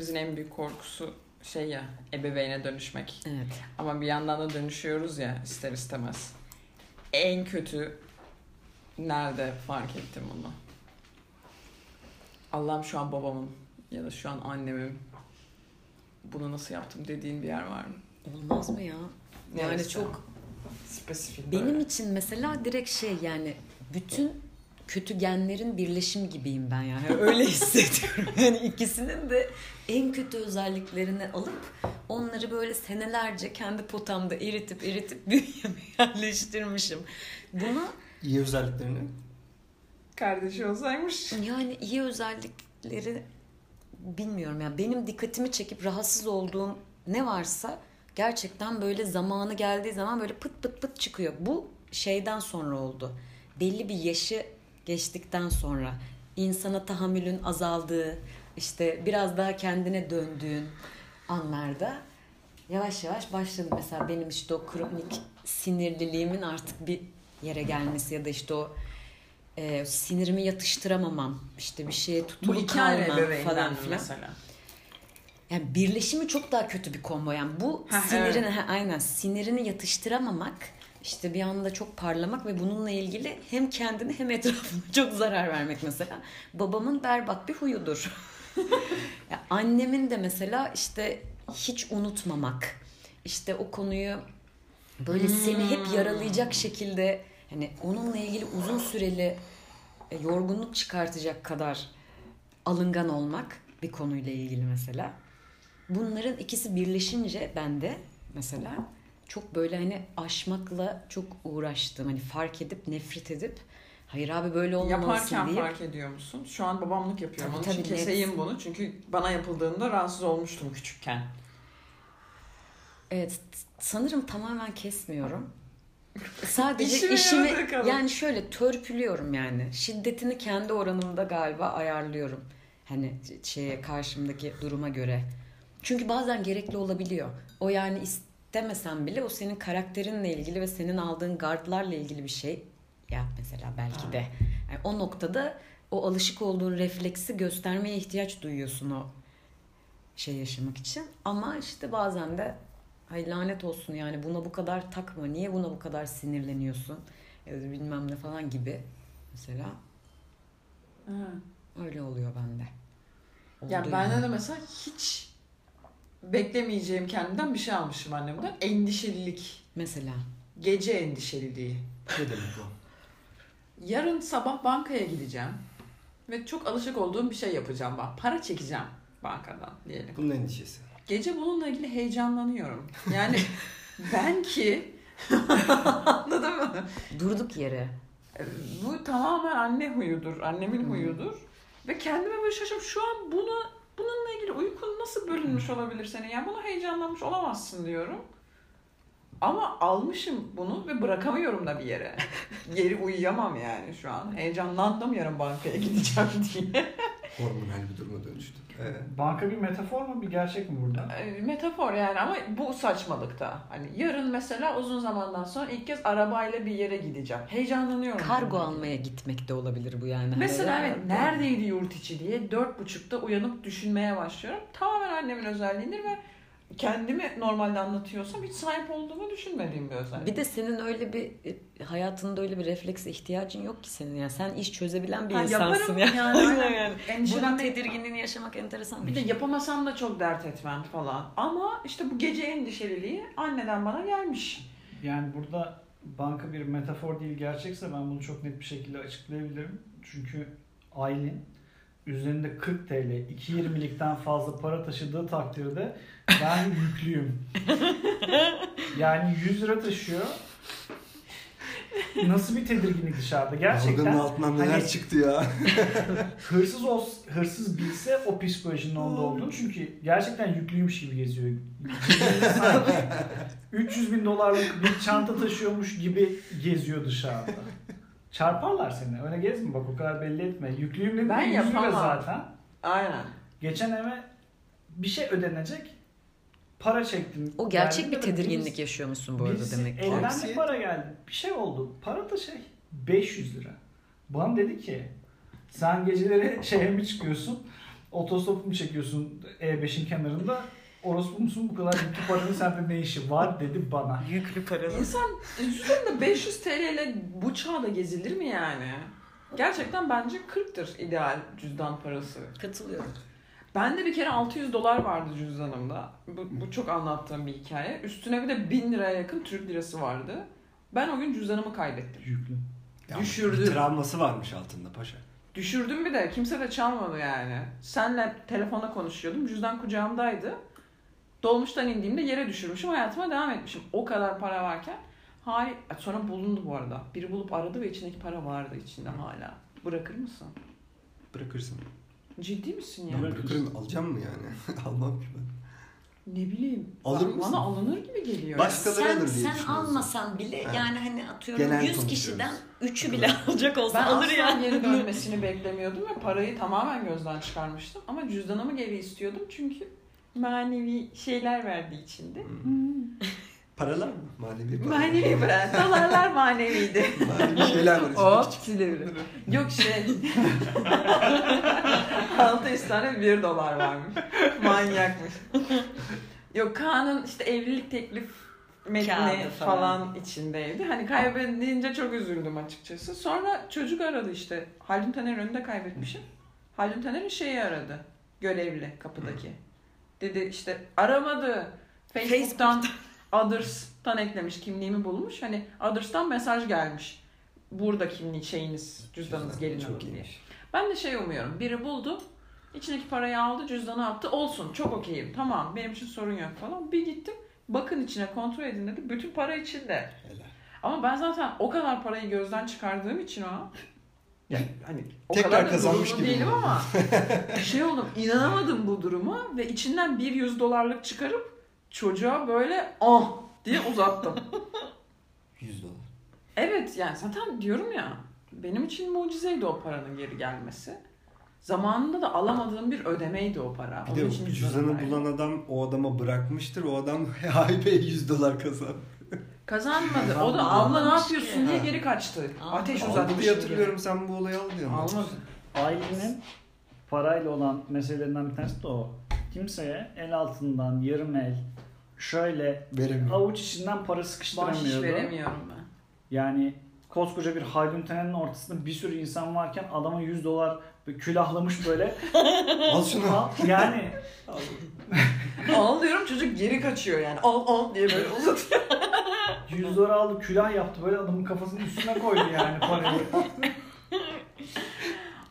hepimizin en büyük korkusu şey ya ebeveyne dönüşmek. Evet. Ama bir yandan da dönüşüyoruz ya ister istemez. En kötü nerede fark ettim bunu? Allah'ım şu an babamın ya da şu an annemin bunu nasıl yaptım dediğin bir yer var mı? Olmaz mı ya? Yani Neresi? çok spesifik benim böyle. için mesela direkt şey yani bütün kötü genlerin birleşimi gibiyim ben yani. Öyle hissediyorum. Yani ikisinin de en kötü özelliklerini alıp onları böyle senelerce kendi potamda eritip eritip bünyeme yerleştirmişim. Buna İyi özelliklerini. kardeşi olsaymış. yani iyi özellikleri bilmiyorum ya. Benim dikkatimi çekip rahatsız olduğum ne varsa gerçekten böyle zamanı geldiği zaman böyle pıt pıt pıt çıkıyor. Bu şeyden sonra oldu. Belli bir yaşı geçtikten sonra insana tahammülün azaldığı, işte biraz daha kendine döndüğün anlarda yavaş yavaş başladı. Mesela benim işte o kronik sinirliliğimin artık bir yere gelmesi ya da işte o e, sinirimi yatıştıramamam, işte bir şeye tutulu kalmam falan filan. mesela. Yani birleşimi çok daha kötü bir combo. Yani bu Ha, sinirini ha, aynen sinirini yatıştıramamak işte bir anda çok parlamak ve bununla ilgili hem kendine hem etrafına çok zarar vermek mesela. Babamın berbat bir huyudur. Ya annemin de mesela işte hiç unutmamak. İşte o konuyu böyle seni hep yaralayacak şekilde hani onunla ilgili uzun süreli e, yorgunluk çıkartacak kadar alıngan olmak bir konuyla ilgili mesela. Bunların ikisi birleşince bende mesela çok böyle hani aşmakla çok uğraştım. Hani fark edip nefret edip hayır abi böyle olmamalısın Yaparken deyip fark ediyor musun? Şu an babamlık yapıyorum. Tabii, Onun için tabii, net. keseyim bunu. Çünkü bana yapıldığında rahatsız olmuştum küçükken. Evet sanırım tamamen kesmiyorum. Sadece İşime işimi yani şöyle törpülüyorum yani. Şiddetini kendi oranımda galiba ayarlıyorum. Hani şeye karşımdaki duruma göre. Çünkü bazen gerekli olabiliyor. O yani istemesen bile o senin karakterinle ilgili ve senin aldığın gardlarla ilgili bir şey. Ya mesela belki de. Yani o noktada o alışık olduğun refleksi göstermeye ihtiyaç duyuyorsun o şey yaşamak için. Ama işte bazen de Ay lanet olsun yani buna bu kadar takma. Niye buna bu kadar sinirleniyorsun? Ya da bilmem ne falan gibi. Mesela öyle oluyor bende. Ya Oldu bende yani. de mesela hiç beklemeyeceğim kendimden bir şey almışım annemden. Endişelilik. Mesela. Gece endişeliliği. Ne demek o? Yarın sabah bankaya gideceğim. Ve çok alışık olduğum bir şey yapacağım ben. Para çekeceğim bankadan diyelim. Bunun endişesi. Gece bununla ilgili heyecanlanıyorum. Yani ben ki anladın mı? Durduk yere. Bu tamamen anne huyudur. Annemin huyudur. Ve kendime böyle şaşırıp şu an bunu ilgili uykun nasıl bölünmüş olabilir senin? Yani buna heyecanlanmış olamazsın diyorum. Ama almışım bunu ve bırakamıyorum da bir yere. Geri uyuyamam yani şu an. Heyecanlandım yarın bankaya gideceğim diye. Hormonal bir duruma dönüştü. Evet. Banka bir metafor mu bir gerçek mi burada? Ee, Metafor yani ama bu saçmalıkta. Hani yarın mesela uzun zamandan sonra ilk kez arabayla bir yere gideceğim. Heyecanlanıyorum. Kargo bununla. almaya gitmek de olabilir bu yani. Mesela Hani- evet neredeydi yurt içi diye dört buçukta uyanıp düşünmeye başlıyorum. Tamamen annemin özelliğidir ve kendimi normalde anlatıyorsam hiç sahip olduğumu düşünmediğim bir özellik. Bir de senin öyle bir e, hayatında öyle bir reflekse ihtiyacın yok ki senin. Yani sen iş çözebilen bir Ha, insansın ya. yani, aynen. yani. Bunun tedirginliğini yaşamak enteresan Bir bir de şey. yapamasam da çok dert etmem falan. Ama işte bu gece endişeliliği anneden bana gelmiş. Yani burada banka bir metafor değil gerçekse ben bunu çok net bir şekilde açıklayabilirim. Çünkü Aylin üzerinde 40 TL 2.20'likten fazla para taşıdığı takdirde ben yüklüyüm. Yani 100 lira taşıyor. Nasıl bir tedirginlik dışarıda gerçekten. Dalganın altından neler hani- çıktı ya. hırsız ol, hırsız bilse o psikolojinin onda olduğunu çünkü gerçekten yüklüymüş gibi geziyor. Cebinde sanki 300 bin dolarlık bir çanta taşıyormuş gibi geziyor dışarıda. Çarparlar seni. Öyle gezme bak o kadar belli etme. Yüklüyüm dedi Ben ben 100 lira yapamam. zaten. Aynen. Geçen eve bir şey ödenecek. Para çektim. O gerçek Geldi bir tedirginlik birisi- yaşıyormuşsun bu arada birisi demek ki. Elden bir para geldi. Bir şey oldu. Para da şey 500 lira. Bana dedi ki sen geceleri şeye mi çıkıyorsun? Otostop mu çekiyorsun E5'in kenarında? Orospu musun bu kadar yüklü paranın sende ne işi var dedi bana. Yüklü paralı. İnsan cüzdanında 500 TL ile bu çağda gezilir mi yani? Gerçekten bence 40'tır ideal cüzdan parası. Katılıyorum. Bende bir kere 600 dolar vardı cüzdanımda. Bu, bu çok anlattığım bir hikaye. Üstüne bir de 1000 liraya yakın Türk lirası vardı. Ben o gün cüzdanımı kaybettim. Yüklü. Ya, Düşürdü. Bir travması varmış altında paşa. Düşürdüm bir de kimse de çalmadı yani. Senle telefona konuşuyordum. Cüzdan kucağımdaydı. Dolmuştan indiğimde yere düşürmüşüm. Hayatıma devam etmişim. O kadar para varken. Hayır. Sonra bulundu bu arada. Biri bulup aradı ve içindeki para vardı içinde hala. Bırakır mısın? Bırakırsın. Ciddi misin ya? Ben Bırakırsın. bırakırım. Alacağım mı yani? Almam ki ben. Ne bileyim. Alır Bana mısın? alınır gibi geliyor. Başkaları Sen, alır diye sen düşünüyorsun. almasan bile Ha. yani hani atıyorum Genel 100 konuşuyoruz. kişiden 3'ü bile alacak olsa Ben alır asla yani. geri dönmesini beklemiyordum ve parayı tamamen gözden çıkarmıştım. Ama cüzdanımı geri istiyordum çünkü manevi şeyler verdi içinde. Paralar mı? Manevi paralar. Manevi bırak. Dolarlar maneviydi. Manevi şeyler var. Hop içinde. silivri. Yok şey. 600 tane 1 dolar varmış. Manyakmış. Yok Kaan'ın işte evlilik teklif metni falan. falan. içindeydi. Hani kaybedince çok üzüldüm açıkçası. Sonra çocuk aradı işte. Haldun Taner'in önünde kaybetmişim. Haldun Taner'in şeyi aradı. Görevli kapıdaki. Dedi işte aramadı. Facebook'tan Others'tan eklemiş kimliğimi bulmuş. Hani Others'tan mesaj gelmiş. Burada kimliği şeyiniz cüzdanınız Cüzdan gelin alın diye. Ben de şey umuyorum. Biri buldu. içindeki parayı aldı, cüzdanı attı. Olsun, çok okeyim. Tamam, benim için sorun yok falan. Bir gittim. Bakın içine kontrol edin dedi. Bütün para içinde. Helal. Ama ben zaten o kadar parayı gözden çıkardığım için o an yani hani o Tekrar kadar da kazanmış gibi değilim ama şey oldum inanamadım bu duruma ve içinden bir 100 dolarlık çıkarıp çocuğa böyle ah diye uzattım. 100 dolar. Evet yani zaten diyorum ya benim için mucizeydi o paranın geri gelmesi. Zamanında da alamadığım bir ödemeydi o para. Bir Onun de için cüzdanı bulan adam o adama bırakmıştır. O adam haybe 100 dolar kazan. Kazanmadı. O da abla ne ki. yapıyorsun diye geri kaçtı. Ateş Aldı uzatmış. diye hatırlıyorum sen bu olayı al ama. Almadı. Ailenin parayla olan meselelerinden bir tanesi de o. Kimseye el altından, yarım el, şöyle Veremiyor. avuç içinden para Bahşiş sıkıştıramıyordu. veremiyorum ben. Yani koskoca bir haydun tenenin ortasında bir sürü insan varken adama 100 dolar külahlamış böyle. Al şunu. Al- yani Al diyorum çocuk geri kaçıyor yani. Al al diye böyle uzatıyor. 100 dolar aldı külah yaptı böyle adamın kafasının üstüne koydu yani parayı.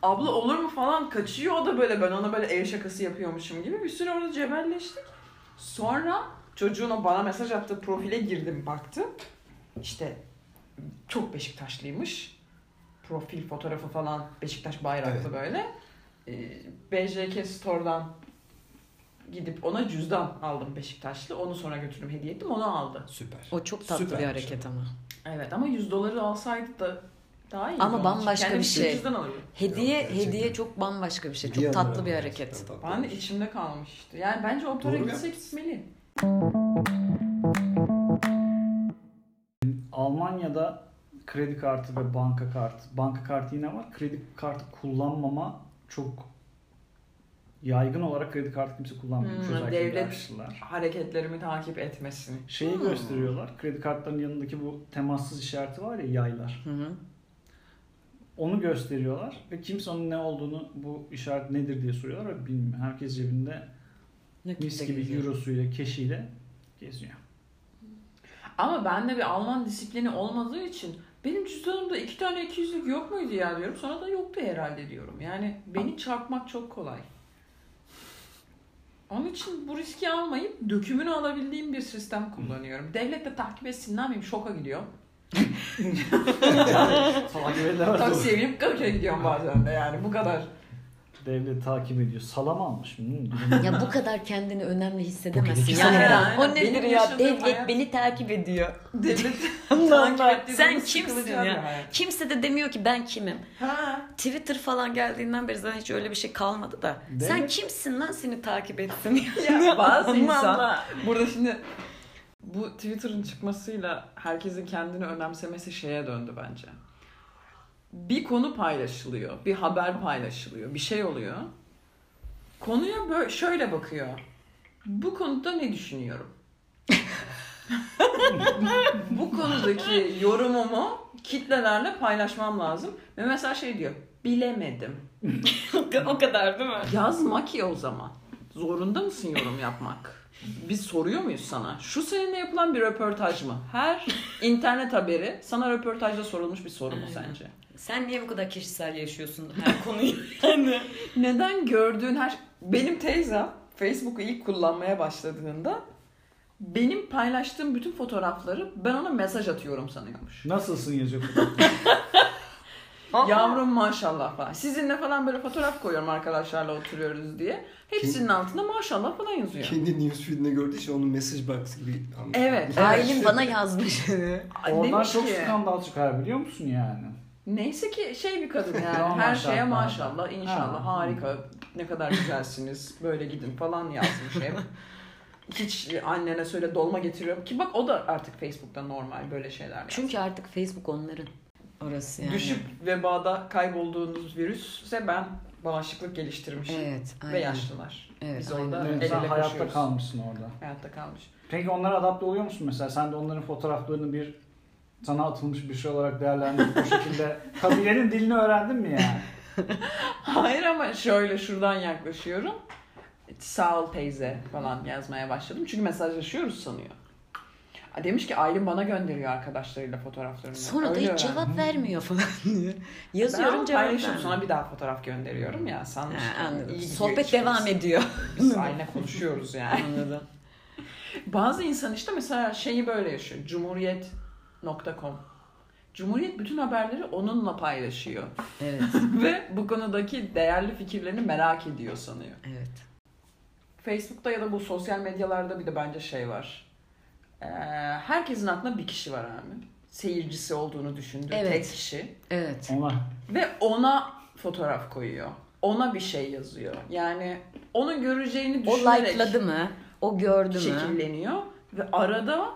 Abla olur mu falan kaçıyor o da böyle ben ona böyle ev şakası yapıyormuşum gibi bir süre orada cebelleştik. Sonra çocuğun o bana mesaj attığı profile girdim baktım. İşte çok Beşiktaşlıymış. Profil fotoğrafı falan Beşiktaş bayraktı Evet. böyle. Ee, BJK Store'dan gidip ona cüzdan aldım Beşiktaşlı. Onu sonra götürdüm hediye ettim onu aldı. Süper. O çok tatlı Süper bir bir hareket ama. Evet ama 100 doları alsaydı da daha iyi. Ama bambaşka bir şey. Cüzdan. Hediye Yok, hediye çok bambaşka bir şey. Hediye Çok tatlı alırım bir hareket. Tatlı Ben de olmuş. içimde kalmıştı. Yani bence o para gitse gitmeli. Almanya'da kredi kartı ve banka kartı. Banka kartı yine var. Kredi kartı kullanmama çok yaygın olarak kredi kartı kimse kullanmıyor. Hmm, Özellikle devlet- yaşlılar. Hareketlerimi takip etmesini. Şeyi Hmm. gösteriyorlar. Kredi kartlarının yanındaki bu temassız işareti var ya yaylar. Hı hı. Onu gösteriyorlar ve kimse onun ne olduğunu bu işaret nedir diye soruyorlar ve bilmiyor. Herkes cebinde Nakitle mis gibi geziyor. eurosuyla, keşiyle geziyor. Ama bende bir Alman disiplini olmadığı için benim cüzdanımda iki tane 200'lük yok muydu ya diyorum. Sonra da yoktu herhalde diyorum. Yani beni çarpmak çok kolay. Onun için bu riski almayıp dökümünü alabildiğim bir sistem kullanıyorum. Devlet de takip etsin ne yapayım şoka gidiyor. Taksiye binip Kadıköy'e gidiyorum bazen de yani bu kadar. Devlet takip ediyor. Salam almış. Ya bu kadar kendini önemli hissedemezsin. İki herhalde o nedir ya? Devlet hayat- beni takip ediyor. Devlet Allah takip ettiği Sen kimsin ya? Kimse de demiyor ki ben kimim. Ha. Twitter falan geldiğinden beri zaten hiç öyle bir şey kalmadı da. Devlet- Sen kimsin lan seni takip etsin? Ya bazı insan burada şimdi bu Twitter'ın çıkmasıyla herkesin kendini önemsemesi şeye döndü bence. Bir konu paylaşılıyor, bir haber paylaşılıyor, bir şey oluyor. Konuya böyle şöyle bakıyor. Bu konuda ne düşünüyorum? Bu konudaki yorumumu kitlelerle paylaşmam lazım. Ve mesela şey diyor. Bilemedim. o kadar değil mi? Yazma ki o zaman. Zorunda mısın yorum yapmak? Biz soruyor muyuz sana? Şu seninle yapılan bir röportaj mı? Her internet haberi sana röportajda sorulmuş bir soru mu Aynen. sence? Sen niye bu kadar kişisel yaşıyorsun her konuyu yani? Neden gördüğün her... Benim teyzem Facebook'u ilk kullanmaya başladığında benim paylaştığım bütün fotoğrafları ben ona mesaj atıyorum sanıyormuş. Nasılsın yazıyor. Yavrum maşallah falan. Sizinle falan böyle fotoğraf koyuyorum arkadaşlarla oturuyoruz diye. Hepsinin altında maşallah falan yazıyor. Kendi newsfeed'inde gördüğü için onun message box gibi anladım. Evet. Aylin bana yazmış. Ay, Oradan demiş çok ki, skandal çıkar biliyor musun yani? Neyse ki şey bir kadın yani. Her şeye şartlarda. maşallah, inşallah, Ha. harika, ne kadar güzelsiniz, böyle gidin falan yazmış hep. Hiç annene söyle dolma getiriyorum ki bak o da artık Facebook'ta normal böyle şeyler. yazıyor. Çünkü artık Facebook onların. Orası yani. Düşüp vebada kaybolduğunuz virüse ben bağışıklık geliştirmişim. Evet. Ve aynen. yaşlılar. Evet, Biz aynen orada. Evet, el sen ele hayatta koşuyoruz. kalmışsın orada. Hayatta kalmış. Peki onlara adapte oluyor musun mesela? Sen de onların fotoğraflarını bir sana atılmış bir şey olarak değerlendirip bu şekilde kabilenin dilini öğrendin mi yani? Hayır ama şöyle şuradan yaklaşıyorum. Sağ ol teyze falan yazmaya başladım. Çünkü mesajlaşıyoruz sanıyor. Ha, Demiş ki Aylin bana gönderiyor arkadaşlarıyla fotoğraflarını. Sonra da Öyle hiç öğrendim. cevap vermiyor falan. Ben Yazıyorum cevap paylaşıyorum vermiyor. sonra bir daha fotoğraf gönderiyorum ya sanmış. Ha, anladım. iyi gidiyor Sohbet işimiz. devam ediyor. Biz aynı konuşuyoruz yani. Anladım. Bazı insan işte mesela şeyi böyle yaşıyor. Cumhuriyet.com Cumhuriyet bütün haberleri onunla paylaşıyor. Evet. Ve bu konudaki değerli fikirlerini merak ediyor sanıyor. Evet. Facebook'ta ya da bu sosyal medyalarda bir de bence şey var. Ee, herkesin aklında bir kişi var abi. Seyircisi olduğunu düşündüğü Evet. tek kişi. Evet. Ona Ve ona fotoğraf koyuyor. Ona bir şey yazıyor. Yani onun göreceğini O düşünerek like'ladı mı? O gördü mü? şekilleniyor. Ve arada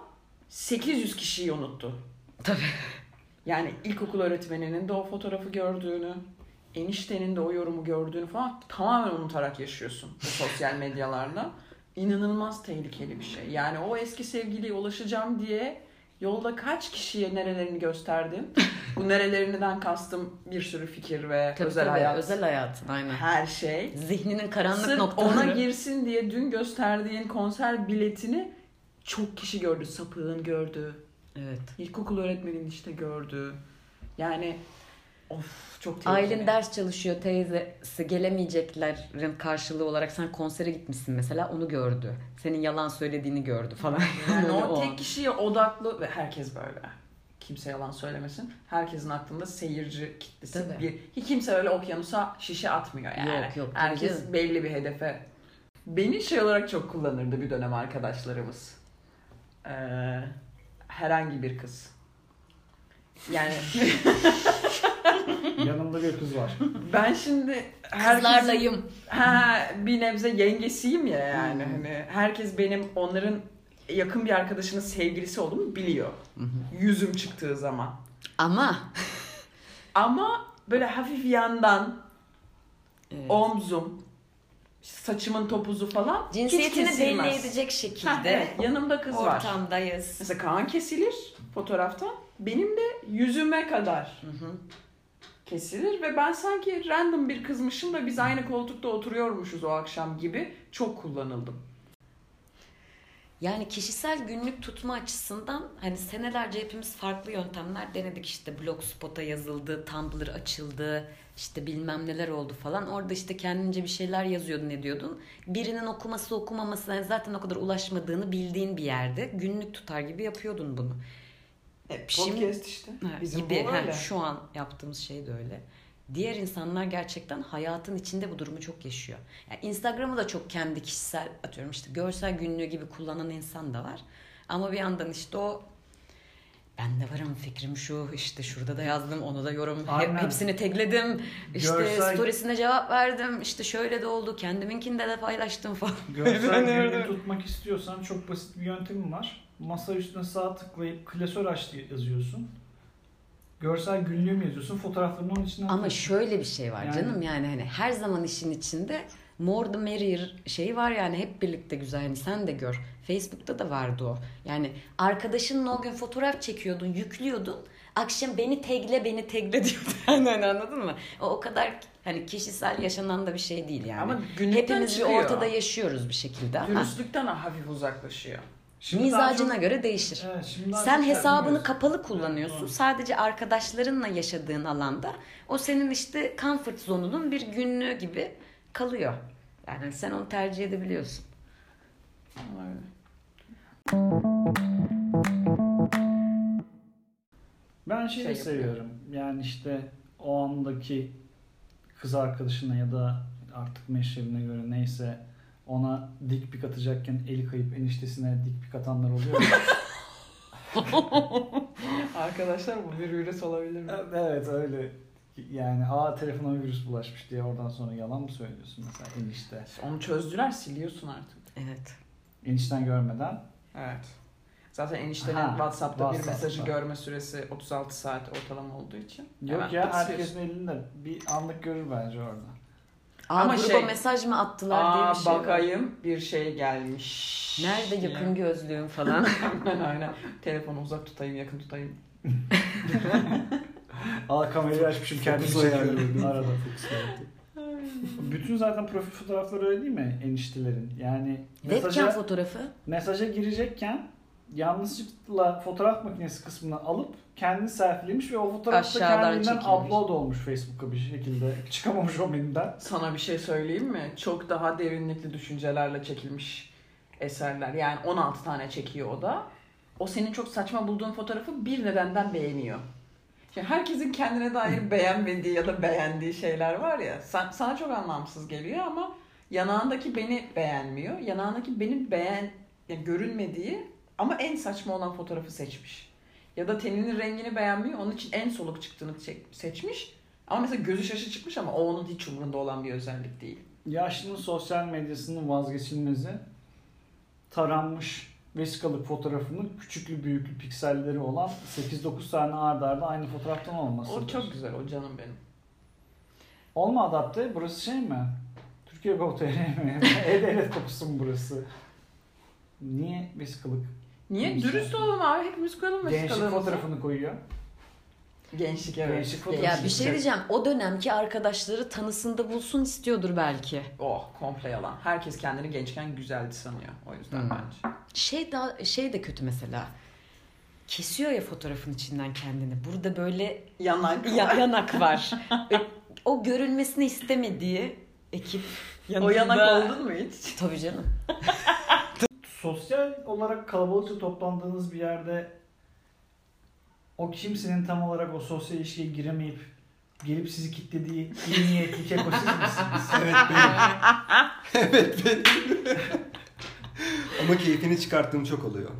800 kişiyi unuttu. Tabii. Yani ilkokul öğretmeninin de o fotoğrafı gördüğünü, eniştenin de o yorumu gördüğünü falan tamamen unutarak yaşıyorsun bu sosyal medyalarda. İnanılmaz tehlikeli bir şey. Yani o eski sevgiliye ulaşacağım diye yolda kaç kişiye nerelerini gösterdim. bu nerelerinden kastım bir sürü fikir ve Tabii, özel tabii. hayat. Özel hayatın aynen. Her şey. Zihninin karanlık Sırf noktaları. ona girsin diye dün gösterdiğin konser biletini çok kişi gördü. Sapığın gördü. Evet. İlkokul öğretmenin işte gördü. Yani of çok tehlikeli. Aylin ders çalışıyor teyzesi gelemeyeceklerin karşılığı olarak sen konsere gitmişsin mesela onu gördü. Senin yalan söylediğini gördü falan. Yani Böyle o o tek kişiye odaklı ve herkes böyle. Kimse yalan söylemesin. Herkesin aklında seyirci kitlesi Tabii. bir. Hiç kimse öyle okyanusa şişe atmıyor yani. Yok, yok, Herkes belli bir hedefe. Beni şey olarak çok kullanırdı bir dönem arkadaşlarımız. Ee, herhangi bir kız. Yani yanımda bir kız var. ben şimdi herkesin- Kızlarlayım. Ha, bir nebze yengesiyim ya yani. Hani herkes benim onların yakın bir arkadaşının sevgilisi olduğumu biliyor. Yüzüm çıktığı zaman. Ama Ama böyle hafif yandan Evet. omzum, saçımın topuzu falan cinsiyetini belli edecek Ha, şekilde evet, yanımda kız var. ortamdayız. Mesela Kaan kesilir fotoğraftan. Benim de yüzüme kadar Hı hı. Kesilir ve ben sanki random bir kızmışım da biz aynı koltukta oturuyormuşuz o akşam gibi çok kullanıldım. Yani kişisel günlük tutma açısından hani senelerce hepimiz farklı yöntemler denedik işte blogspot'a yazıldı, Tumblr açıldı, işte bilmem neler oldu falan. Orada işte kendince bir şeyler yazıyordun ne diyordun. Birinin okuması okumaması yani zaten o kadar ulaşmadığını bildiğin bir yerde günlük tutar gibi yapıyordun bunu. E, Şimdi- podcast işte. Ha, Bizim gibi bu ha, öyle. şu an yaptığımız şey de öyle. Diğer insanlar gerçekten hayatın içinde bu durumu çok yaşıyor. Yani Instagram'ı da çok kendi kişisel atıyorum işte görsel günlüğü gibi kullanan insan da var. Ama bir yandan işte o ben de varım fikrim şu işte şurada da yazdım onu da yorum Aynen. hepsini tagledim işte Görsel- storiesine cevap verdim işte şöyle de oldu kendiminkinde de paylaştım falan. Görsel günlük tutmak istiyorsan çok basit bir yöntemim var. Masa üstüne sağ tıklayıp klasör aç diye yazıyorsun. Görsel günlüğüm yazıyorsun. Fotoğraflarını onun içine Ama atıyorsun. şöyle bir şey var Yani- canım yani hani her zaman işin içinde more the merrier şeyi var yani hep birlikte güzel. Yani sen de gör. Facebook'ta da vardı o. Yani arkadaşınla o gün fotoğraf çekiyordun, yüklüyordun. Akşam beni tegle beni tegle diyordu. Yani hani anladın mı? O o kadar hani kişisel yaşanan da bir şey değil yani. Ama günlükten Hepimiz bir çıkıyor. ortada yaşıyoruz bir şekilde ama Dürüstlükten hafif uzaklaşıyor. Şimdi mizacına çok- göre değişir. Evet, şimdi Sen hesabını kapalı kullanıyorsun. Evet, Sadece arkadaşlarınla yaşadığın alanda o senin işte comfort zonunun bir günlüğü gibi kalıyor. Yani sen onu tercih edebiliyorsun. Ben şeyi Şey seviyorum. Yani işte o andaki kız arkadaşına ya da artık meşrebine göre neyse ona dik pik atacakken eli kayıp eniştesine dik pik atanlar oluyor. ya. Arkadaşlar bu bir virüs olabilir mi? evet öyle. Yani aa telefona virüs bulaşmış diye oradan sonra yalan mı söylüyorsun mesela enişte? Onu çözdüler siliyorsun artık. Evet. Enişten görmeden. Evet. Zaten eniştenin Aha, WhatsApp'ta bir WhatsApp'ta. mesajı görme süresi 36 saat ortalama olduğu için. Yok hemen ya herkesin elinde bir anlık görür bence orada. Aa, Ama gruba şey- mesaj mı attılar diye Aa bir şey var. bakayım bir şey gelmiş. Nerede diye. yakın gözlüğüm falan. Aynen. Telefonu uzak tutayım yakın tutayım. Aa kamerayı açmışım kendimi çekiyorum arada. Bütün zaten profil fotoğrafları öyle değil mi eniştelerin? Yani Webcam mesaja, fotoğrafı. mesaja girecekken yanlışlıkla fotoğraf makinesi kısmını alıp kendini selfielemiş ve o fotoğraf da Aşağıdan kendinden çekilmiş. upload olmuş Facebook'a bir şekilde. Çıkamamış o menüden. Sana bir şey söyleyeyim mi? Çok daha derinlikli düşüncelerle çekilmiş eserler. Yani 16 tane çekiyor o da. O senin çok saçma bulduğun fotoğrafı bir nedenden beğeniyor. Şimdi herkesin kendine dair beğenmediği ya da beğendiği şeyler var ya. Sen, sana çok anlamsız geliyor ama yanağındaki beni beğenmiyor. Yanağındaki benim beğen yani görünmediği ama en saçma olan fotoğrafı seçmiş. Ya da teninin rengini beğenmiyor. Onun için en soluk çıktığını seçmiş. Ama mesela gözü şaşı çıkmış ama o onun hiç umurunda olan bir özellik değil. Yaşlının sosyal medyasının vazgeçilmezi taranmış vesikalık fotoğrafının küçüklü büyüklü pikselleri olan 8-9 tane arda arda aynı fotoğraftan olması. O çok güzel o canım benim. Olma adapte. Burası şey mi? Türkiye Gov.tr mi? E-Devlet mı burası? Niye vesikalık? Niye? Güzel. Dürüst olalım abi. Hepimiz koyalım Gençlik fotoğrafını koyuyor. Gençlik evet. Gençlik fotoğrafı. Ya bir şey diyeceğim. O dönemki arkadaşları tanısında bulsun istiyordur belki. Oh komple yalan. Herkes kendini gençken güzeldi sanıyor. O yüzden Hmm. bence. Şey daha şey de kötü mesela. Kesiyor ya fotoğrafın içinden kendini. Burada böyle Yanak. ya- yanak var. O görülmesini istemediği ekip o yanında. yanak oldun mu hiç? Tabii canım. Sosyal olarak kalabalıkça toplandığınız bir yerde o kimsenin tam olarak o sosyal ilişkiye giremeyip gelip sizi kitlediği iyi niyetli keko siz misiniz? Evet benim. evet benim. Ama keyfini çıkarttığım çok oluyor.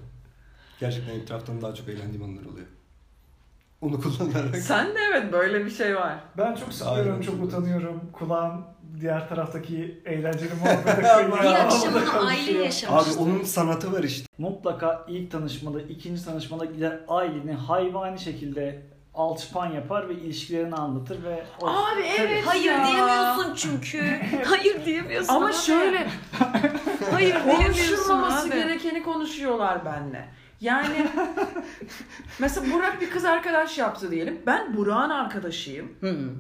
Gerçekten etraftan daha çok eğlendiğim anlar oluyor. Onu kullanarak. Sen de evet böyle bir şey var. Ben çok sıkılıyorum, çok utanıyorum. Kulağım diğer taraftaki eğlenceli muhabbete Bir kayıyor. akşamını aile Abi onun sanatı var işte. Mutlaka ilk tanışmada, ikinci tanışmada gider aileni hayvani şekilde alçıpan yapar ve ilişkilerini anlatır ve o- Abi evet Hayır ya. diyemiyorsun çünkü. Hayır diyemiyorsun. Ama abi. şöyle hayır diyemiyorsun konuşulmaması abi. gerekeni konuşuyorlar benle. Yani mesela Burak bir kız arkadaş yaptı diyelim. Ben Burak'ın arkadaşıyım. Hı.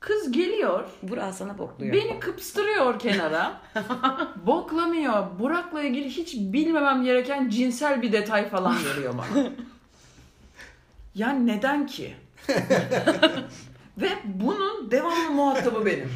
Kız geliyor. Burak sana bokluyor. Beni kıpstırıyor kenara. Boklamıyor. Burak'la ilgili hiç bilmemem gereken cinsel bir detay falan veriyor bana. Yani neden ki? Ve bunun devamlı muhatabı benim.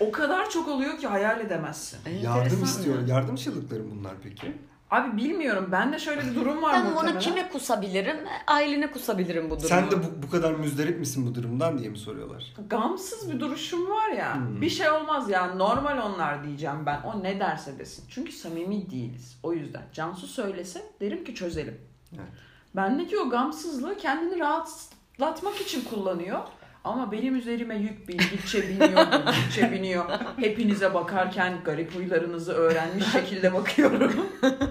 O kadar çok oluyor ki hayal edemezsin. Yardım Enteresan istiyor. ya. Yardım çığlıkları bunlar peki. Abi bilmiyorum. Ben de şöyle bir durum var Ben muhtemelen. onu kime kusabilirim? Ailene kusabilirim bu durumu. Sen de bu, bu kadar müzdarip misin bu durumdan diye mi soruyorlar? Gamsız bir duruşum var ya. Hmm. Bir şey olmaz ya. Normal onlar diyeceğim ben. O ne derse desin. Çünkü samimi değiliz. O yüzden. Cansu söylese derim ki çözelim. Evet. Bendeki o gamsızlığı kendini rahatlatmak için kullanıyor. Ama benim üzerime yük bindikçe biniyor, bindikçe biniyor. Hepinize bakarken garip huylarınızı öğrenmiş şekilde bakıyorum.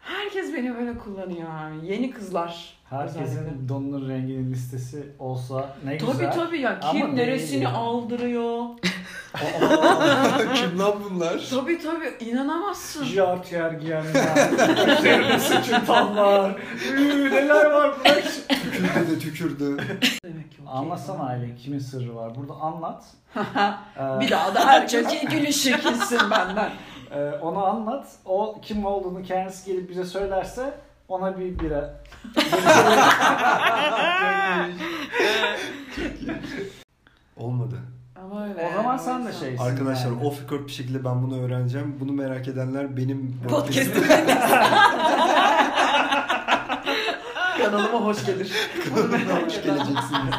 Herkes beni böyle kullanıyor abi. Yeni kızlar. Özellikle. herkesin donunun renginin listesi olsa ne Tabii güzel. tabii ya. Ama Kim değil neresini yani. aldırıyor. Kim lan bunlar? Tabii tabii inanamazsın. Jartier giyenler, üzerine sıçırtanlar, neler var bırak. Tükürdü de tükürdü. Demek ki okey. Anlatsana Aylin kimin sırrı var? Burada anlat. Ee, Bir daha da herkes gülüş çekilsin benden. e, onu anlat. O kim olduğunu kendisi gelip bize söylerse ona bir bira. Olmadı. Ama öyle. o zaman sen de şeysin. Arkadaşlar yani. off record bir şekilde ben bunu öğreneceğim. Bunu merak edenler benim Podcast'ı Kanalıma hoş gelir. kanalıma hoş geleceksiniz.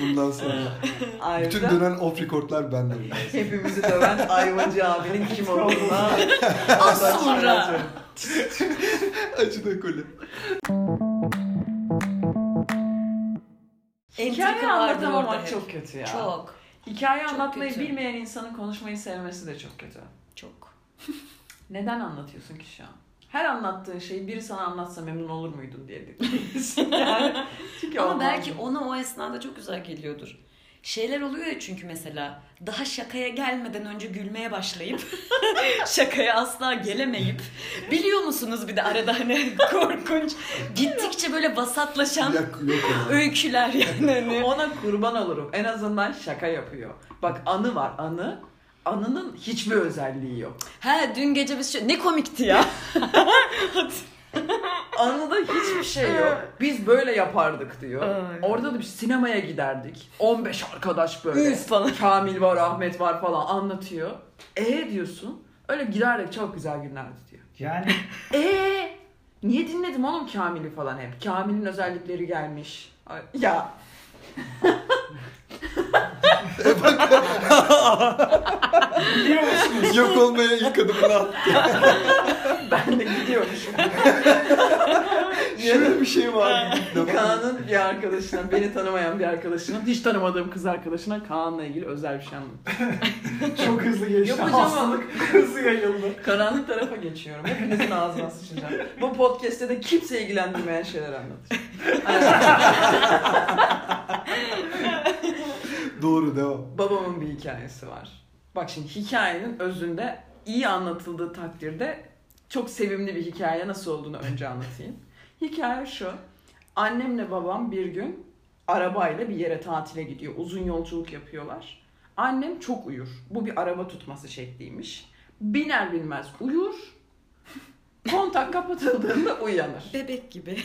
Bundan sonra. Bütün Ayrıca dönen off recordlar bende. hepimizi döven Ayvacı abinin kim olduğuna Az sonra. Acı da kole. Hikaye anlatamamak hep. çok kötü ya. Çok. Hikaye Çok anlatmayı kötü. bilmeyen insanın konuşmayı sevmesi de çok kötü. Çok. Neden anlatıyorsun ki şu an? Her anlattığın şeyi biri sana anlatsa memnun olur muydun diye yani. Çünkü Ama belki ona o esnada çok güzel geliyordur. Şeyler oluyor ya çünkü mesela daha şakaya gelmeden önce gülmeye başlayıp şakaya asla gelemeyip biliyor musunuz bir de arada hani korkunç gittikçe böyle vasatlaşan Yok, yok ona. öyküler yani hani. Ona kurban olurum. En azından şaka yapıyor. Bak anı var anı. Anının hiçbir özelliği yok. Ha dün gece biz şu... ne komikti ya. Anıda hiçbir şey yok. Biz böyle yapardık diyor. Aynen. Orada da bir sinemaya giderdik. 15 arkadaş böyle. Üf falan. Kamil var, Ahmet var falan anlatıyor. E diyorsun. Öyle giderdik çok güzel günlerdi diyor. Yani E niye dinledim oğlum Kamil'i falan hep? Kamil'in özellikleri gelmiş. Ay, Ya biliyor musunuz? Yok olmaya ilk adımını attı. ben de gidiyormuşum. Şöyle bir şey var. Kaan'ın bir arkadaşına, beni tanımayan bir arkadaşına, hiç tanımadığım kız arkadaşına Kaan'la ilgili özel bir şey anlatıyor. Çok hızlı geçti. Yapacağım Hastalık hızlı yayıldı. Karanlık tarafa geçiyorum. Hepinizin ağzına sıçacağım. Bu podcast'te de kimse ilgilendirmeyen şeyler anlatacağım. Doğru devam. Babamın bir hikayesi var. Bak şimdi hikayenin özünde iyi anlatıldığı takdirde çok sevimli bir hikaye nasıl olduğunu önce anlatayım. Hikaye şu. Annemle babam bir gün arabayla bir yere tatile gidiyor. Uzun yolculuk yapıyorlar. Annem çok uyur. Bu bir araba tutması şekliymiş. Biner binmez uyur. Kontak kapatıldığında uyanır. Bebek gibi.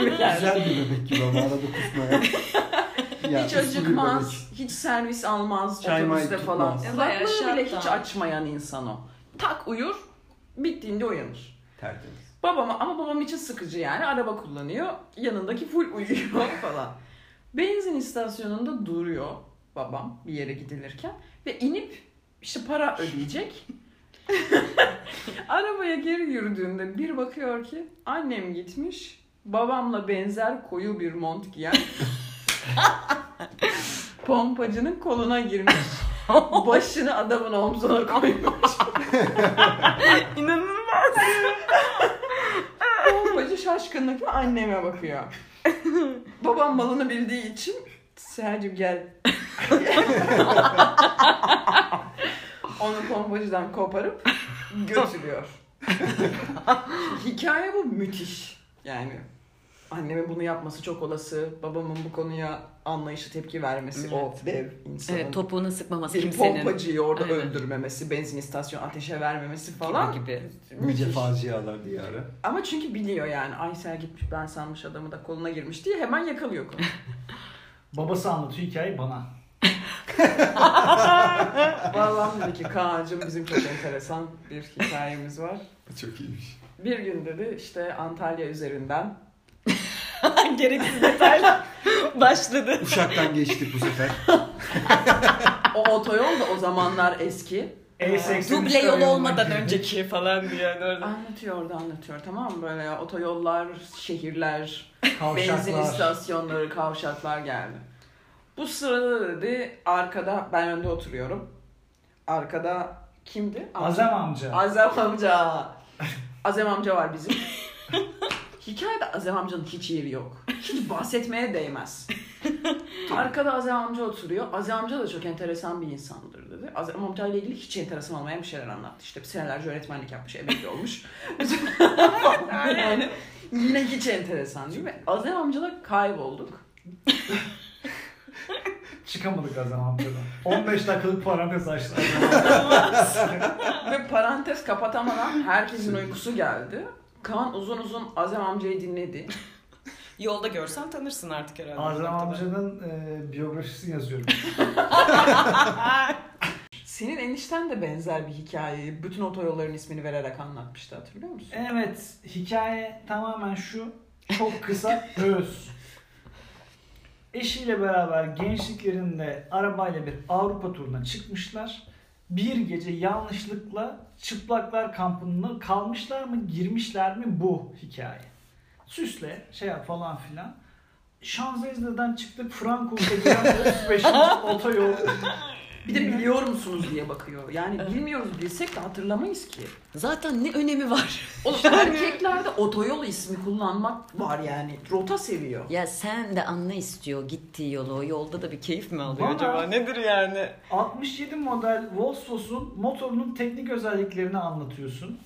Güzel bir bebek gibi ama arada kusmaya. Ya, hiç acıkmaz, hiç servis almaz Çay otobüste falan. tutmaz. Bayağı Kulaklığı bile hiç açmayan insan o. Tak uyur, bittiğinde uyanır. Tertemiz. Babam ama babam için sıkıcı yani araba kullanıyor. Yanındaki full uyuyor falan. Benzin istasyonunda duruyor babam bir yere gidilirken ve inip işte para ödeyecek. Arabaya geri yürüdüğünde bir bakıyor ki annem gitmiş. Babamla benzer koyu bir mont giyen pompacının koluna girmiş. Başını adamın omzuna koymuş. İnanılmaz. Pompacı şaşkınlıkla anneme bakıyor. Babam malını bildiği için Sercim gel. Onu pompacıdan koparıp götürüyor. Hikaye bu müthiş. Yani annemin bunu yapması çok olası. Babamın bu konuya anlayışı tepki vermesi. O dev insanın. Evet topuğunu sıkmaması bir kimsenin. pompacıyı orada Aynen. öldürmemesi, benzin istasyonu ateşe vermemesi falan. Gibi gibi. Nice facialar diyarı. Ama çünkü biliyor yani Aysel gitmiş ben sanmış adamı da koluna girmiş diye hemen yakalıyor konu. Babası anlatıyor hikayeyi bana. Babam dedi ki Kaan'cığım bizim çok enteresan bir hikayemiz var. Çok iyiymiş. Bir gün dedi işte Antalya üzerinden Gereksiz detaylar başladı. Uşaktan geçtik bu sefer. o otoyol da o zamanlar eski. E83 Duble yol olmadan önceki falan diye yani orada. Anlatıyor orada anlatıyor tamam mı böyle ya otoyollar, şehirler, benzin istasyonları, kavşaklar geldi. Bu sırada dedi arkada ben önde oturuyorum. Arkada kimdi? Azem amca. Azem amca. Azem amca var bizim. Hikayede Azem amcanın hiç yeri yok. Hiç bahsetmeye değmez. Arkada Azem amca oturuyor. Azem amca da çok enteresan bir insandır dedi. Azem amca ile ilgili hiç enteresan olmayan bir şeyler anlattı. İşte senelerce öğretmenlik yapmış, emekli olmuş. yani yine hiç enteresan değil mi? Azem amcayla kaybolduk. Çıkamadık Azam amcadan. 15 dakikalık parantez açtı. Ve parantez kapatamadan herkesin uykusu geldi. Kaan uzun uzun Azem amcayı dinledi. Yolda görsen tanırsın artık herhalde. Azam amcanın e, biyografisini yazıyorum. Senin enişten de benzer bir hikayeyi bütün otoyolların ismini vererek anlatmıştı hatırlıyor musun? Evet, hikaye tamamen şu. Çok kısa, öz. Eşiyle beraber gençliklerinde arabayla bir Avrupa turuna çıkmışlar. Bir gece yanlışlıkla çıplaklar kampına kalmışlar mı, girmişler mi bu hikaye. Süsle, şey yap falan filan. Şanzelize'den çıktık Frankfurt'a giden 35. otoyol. Bir de biliyor musunuz diye bakıyor. Yani bilmiyoruz bilsek de hatırlamayız ki. Zaten ne önemi var? Oğlum erkeklerde otoyol ismi kullanmak var yani. Rota seviyor. Ya sen de anla istiyor gittiği yolu. O yolda da bir keyif mi alıyor Bana- acaba? Nedir yani? 67 model Volkswagen motorunun teknik özelliklerini anlatıyorsun.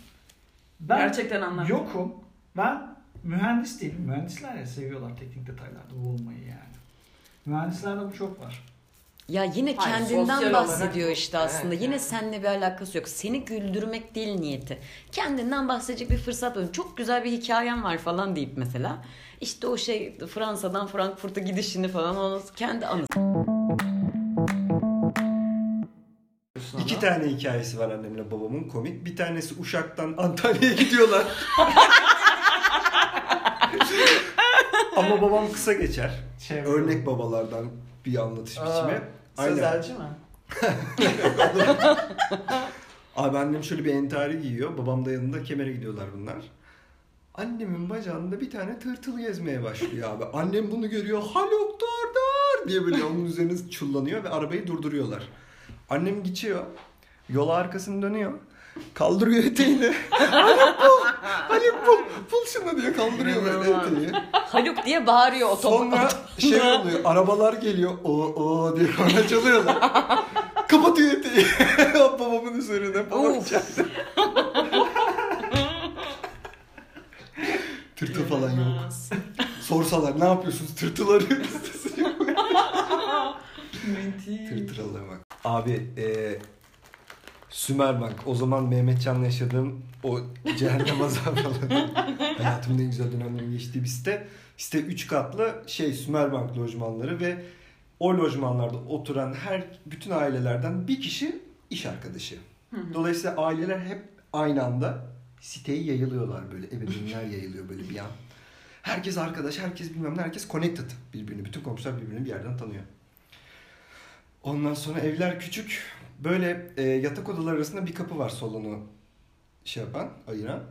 Ben Gerçekten anlat. yokum. Ben mühendis değilim. Mühendisler ya seviyorlar teknik detaylarda bulunmayı yani. Mühendislerde bu çok var. Ya yine Hayır, kendinden sosyal bahsediyor olarak- işte aslında. Evet, yine yani. seninle bir alakası yok. Seni güldürmek değil niyeti. Kendinden bahsedecek bir fırsat var. Çok güzel bir hikayem var falan deyip mesela. İşte o şey Fransa'dan Frankfurt'a gidişini falan onu kendi anısı. İki tane hikayesi var annemle babamın komik. Bir tanesi Uşak'tan Antalya'ya gidiyorlar. Ama babam kısa geçer. Çevre. Örnek babalardan bir anlatış biçimi. Aynen. Sözelci mi? Abi annem şöyle bir entari giyiyor. Babam da yanında kemere gidiyorlar bunlar. Annemin bacağında bir tane tırtıl gezmeye başlıyor abi. Annem bunu görüyor. Haluk dur dur diye böyle onun üzerine çullanıyor ve arabayı durduruyorlar. Annem geçiyor. Yola arkasını dönüyor. Kaldırıyor eteğini. Haluk bul! Haluk bul! Bul şunu diye kaldırıyor böyle eteği. Haluk diye bağırıyor otobüs. Sonra şey oluyor. Arabalar geliyor. O o diye korna çalıyorlar. Kapatıyor eteği. Babamın üzerine. Babam içeride. Tırtıl falan yok. Sorsalar ne yapıyorsunuz? Tırtıl arıyoruz. Tırtıralığa bak. Abi e, Sümerbank. O zaman Mehmetcan'la yaşadığım o cehennem azabı Hayatımın en güzel dönemlerinin geçtiği bir site. Site 3 katlı şey Sümerbank lojmanları ve o lojmanlarda oturan her bütün ailelerden bir kişi iş arkadaşı. Dolayısıyla aileler hep aynı anda siteye yayılıyorlar böyle. Ebeveynler yayılıyor böyle bir an. Herkes arkadaş, herkes bilmem ne, herkes connected birbirini. Bütün komşular birbirini bir yerden tanıyor. Ondan sonra evler küçük. Böyle e, yatak odaları arasında bir kapı var salonu şey yapan, ayıran.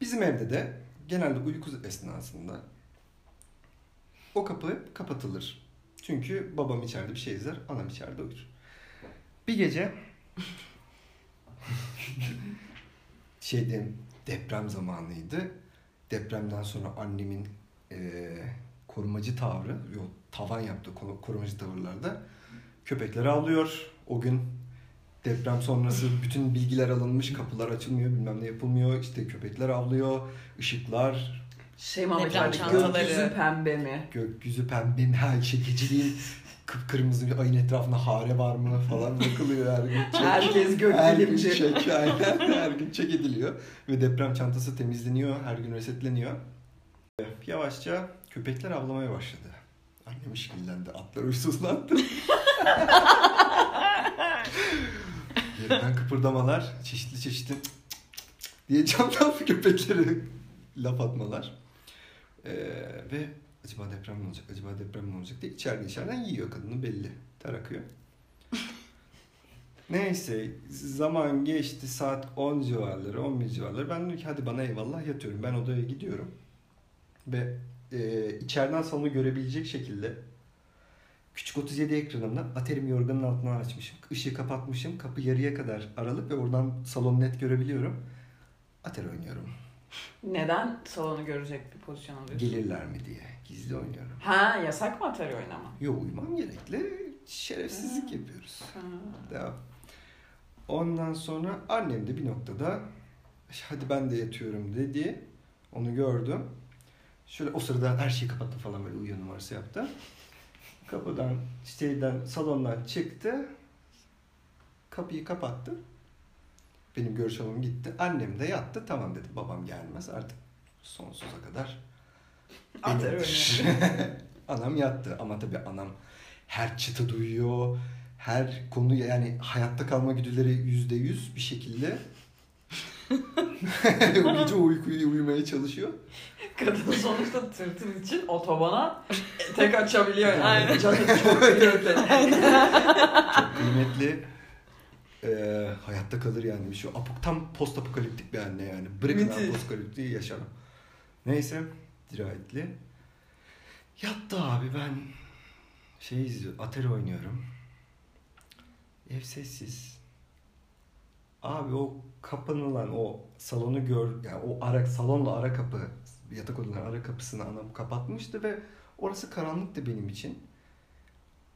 Bizim evde de genelde uyku esnasında o kapı hep kapatılır. Çünkü babam içeride bir şey izler, anam içeride uyur. Bir gece şeyde deprem zamanıydı. Depremden sonra annemin eee, korumacı tavrı, yok tavan yaptı koru- korumacı tavırlarda. Köpekler avlıyor. O gün deprem sonrası bütün bilgiler alınmış, kapılar açılmıyor, bilmem ne yapılmıyor. İşte köpekler avlıyor, ışıklar, Şey Deprem Mehmet gökyüzü pembe mi? gökyüzü pembe mi, her şey geçiciliğin kıpkırmızı bir ayın etrafında hare var mı falan bakılıyor her gün. Çek. Herkes Her gün gökbilimci. çek, aynen. Her gün çek ediliyor. Ve deprem çantası temizleniyor, her gün resetleniyor. Yavaşça köpekler avlamaya başladı. Annem işkillendi, atlar huysuzlandı. Yerinden kıpırdamalar, çeşitli çeşitli cık cık cık diye camdan köpekleri laf atmalar. Ee, ve acaba deprem mi olacak, acaba deprem mi olacak diye içeriden içeriden yiyor kadını belli. Ter akıyor. Neyse zaman geçti saat 10 civarları 11 civarları ben dedim ki hadi bana eyvallah yatıyorum ben odaya gidiyorum ve e, içeriden salonu görebilecek şekilde küçük 37 ekranımda aterim yorganın altından açmışım ışığı kapatmışım kapı yarıya kadar aralık ve oradan salonu net görebiliyorum ater oynuyorum Neden salonu görecek bir pozisyon alıyorsun? Gelirler mi diye. Gizli oynuyorum. Ha yasak mı Atari oynama? Yok uyumam gerekli. Şerefsizlik yapıyoruz. Ha. Devam. Ondan sonra annem de bir noktada hadi ben de yatıyorum dedi. Onu gördüm. Şöyle o sırada her şeyi kapattı falan böyle uyuyor numarası yaptı. Kapıdan, şeyden, salondan çıktı. Kapıyı kapattı. Benim görüş alanım gitti. Annem de yattı. Tamam dedi babam gelmez artık sonsuza kadar. Benimdir. anam yattı ama tabii anam her çıtı duyuyor. Her konu yani hayatta kalma güdüleri yüzde yüz bir şekilde gece uykuyu uyumaya çalışıyor. Kadın sonuçta tırtıl için otobana tek açabiliyor yani. Aynen. Canı çok kıymetli. Çok kıymetli. Ee, hayatta kalır yani. Şu apok, tam post apokaliptik bir anne yani. Bırakın post apokaliptiği yaşamam. Neyse dirayetli. Yattı abi ben şey izliyorum. Atari oynuyorum. Ev sessiz. Abi o kapanılan o salonu gör yani o ara salonla ara kapı yatak odaların ara kapısını anam kapatmıştı ve orası karanlıktı benim için.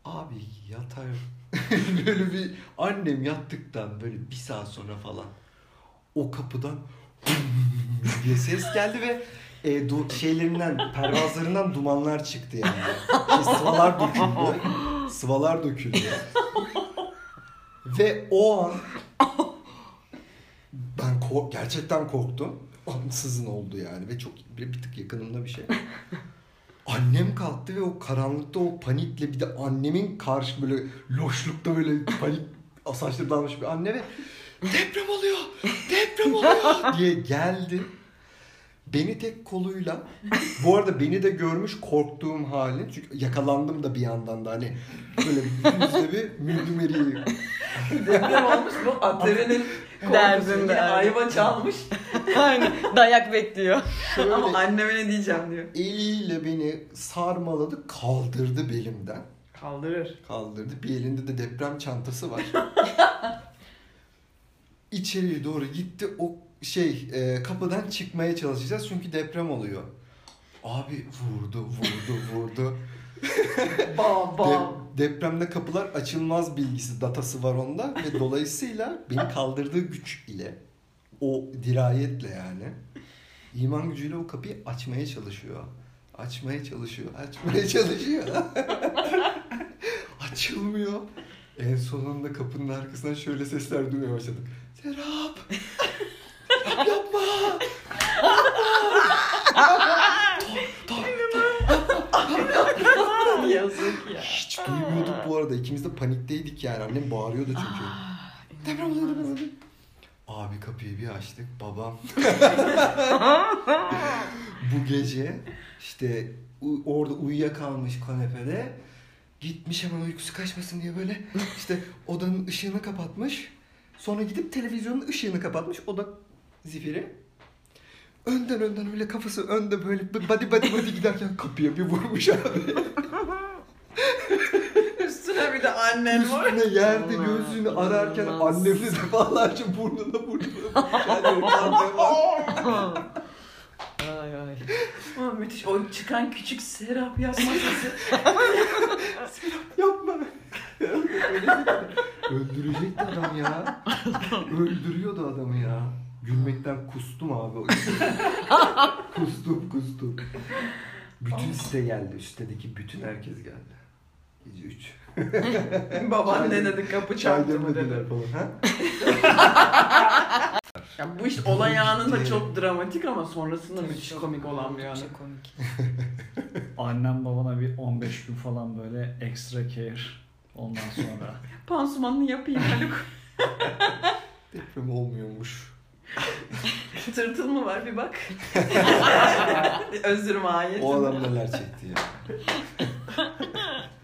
Abi yatar böyle bir annem yattıktan böyle bir saat sonra falan o kapıdan diye ses geldi ve e, du- şeylerinden pervazlarından dumanlar çıktı yani. Şey, sıvalar döküldü. Sıvalar döküldü. ve o an kork- gerçekten korktum. Ansızın oldu yani ve çok bir, bir tık yakınımda bir şey. Annem kalktı ve o karanlıkta o panikle bir de annemin karşı böyle loşlukta böyle panik saçları dalmış bir anne ve deprem oluyor, deprem oluyor diye geldi. Beni tek koluyla, bu arada beni de görmüş korktuğum halin, çünkü yakalandım da bir yandan da hani böyle yüzde bir müldüm eriği. Deprem olmuş bu Atari'nin Derdinde. Ayva çalmış Aynen. Dayak bekliyor. Şöyle ama anneme ne diyeceğim diyor. eliyle beni sarmaladı, kaldırdı belimden. Kaldırır. kaldırdı. Bir elinde de deprem çantası var. İçeriye doğru gitti. O şey e, kapıdan çıkmaya çalışacağız çünkü deprem oluyor. Abi vurdu, vurdu, vurdu. Bam De- bam. depremde kapılar açılmaz bilgisi, datası var onda ve dolayısıyla beni kaldırdığı güç ile o dirayetle yani iman gücüyle o kapıyı açmaya çalışıyor. Açmaya çalışıyor, açmaya çalışıyor. Açılmıyor. En sonunda kapının arkasından şöyle sesler duymaya başladık. Serap Yazık ya. Hiç duymuyorduk bu arada. İkimiz de panikteydik yani. Annem bağırıyordu çünkü. Deprem oluyor, deprem oluyor. Abi kapıyı bir açtık. Babam. bu gece işte orada uyuyakalmış kanepede. Gitmiş hemen uykusu kaçmasın diye böyle işte odanın ışığını kapatmış. Sonra gidip televizyonun ışığını kapatmış. O da zifiri. Önden önden öyle kafası önde böyle body body body giderken kapıya bir vurmuş abi. Üstüne bir de annen var. Üstüne yerde Allah, gözünü ararken inanılmaz. annemle defalarca burnuna burnuna. Yani. Ay ay. Ama müthiş. O çıkan küçük Serap yazma sesi. Yapma. Öldürecekti adam ya. Öldürüyordu adamı ya. Gülmekten kustum abi. o yüzden. kustum kustum. Bütün site geldi. Sitedeki bütün herkes geldi. Gece 3. Baban ne dedi kapı çarptı mı dedi. falan. Ha? Ya bu iş olay anında çok dramatik ama sonrasında müthiş komik olan bir anı. Çok komik. Annem babana bir 15 gün falan böyle extra care ondan sonra. Pansumanını yapayım Haluk. Deprem olmuyormuş. Tırtıl mı var bir bak. Özür mahiyetinde. O adam neler çekti ya.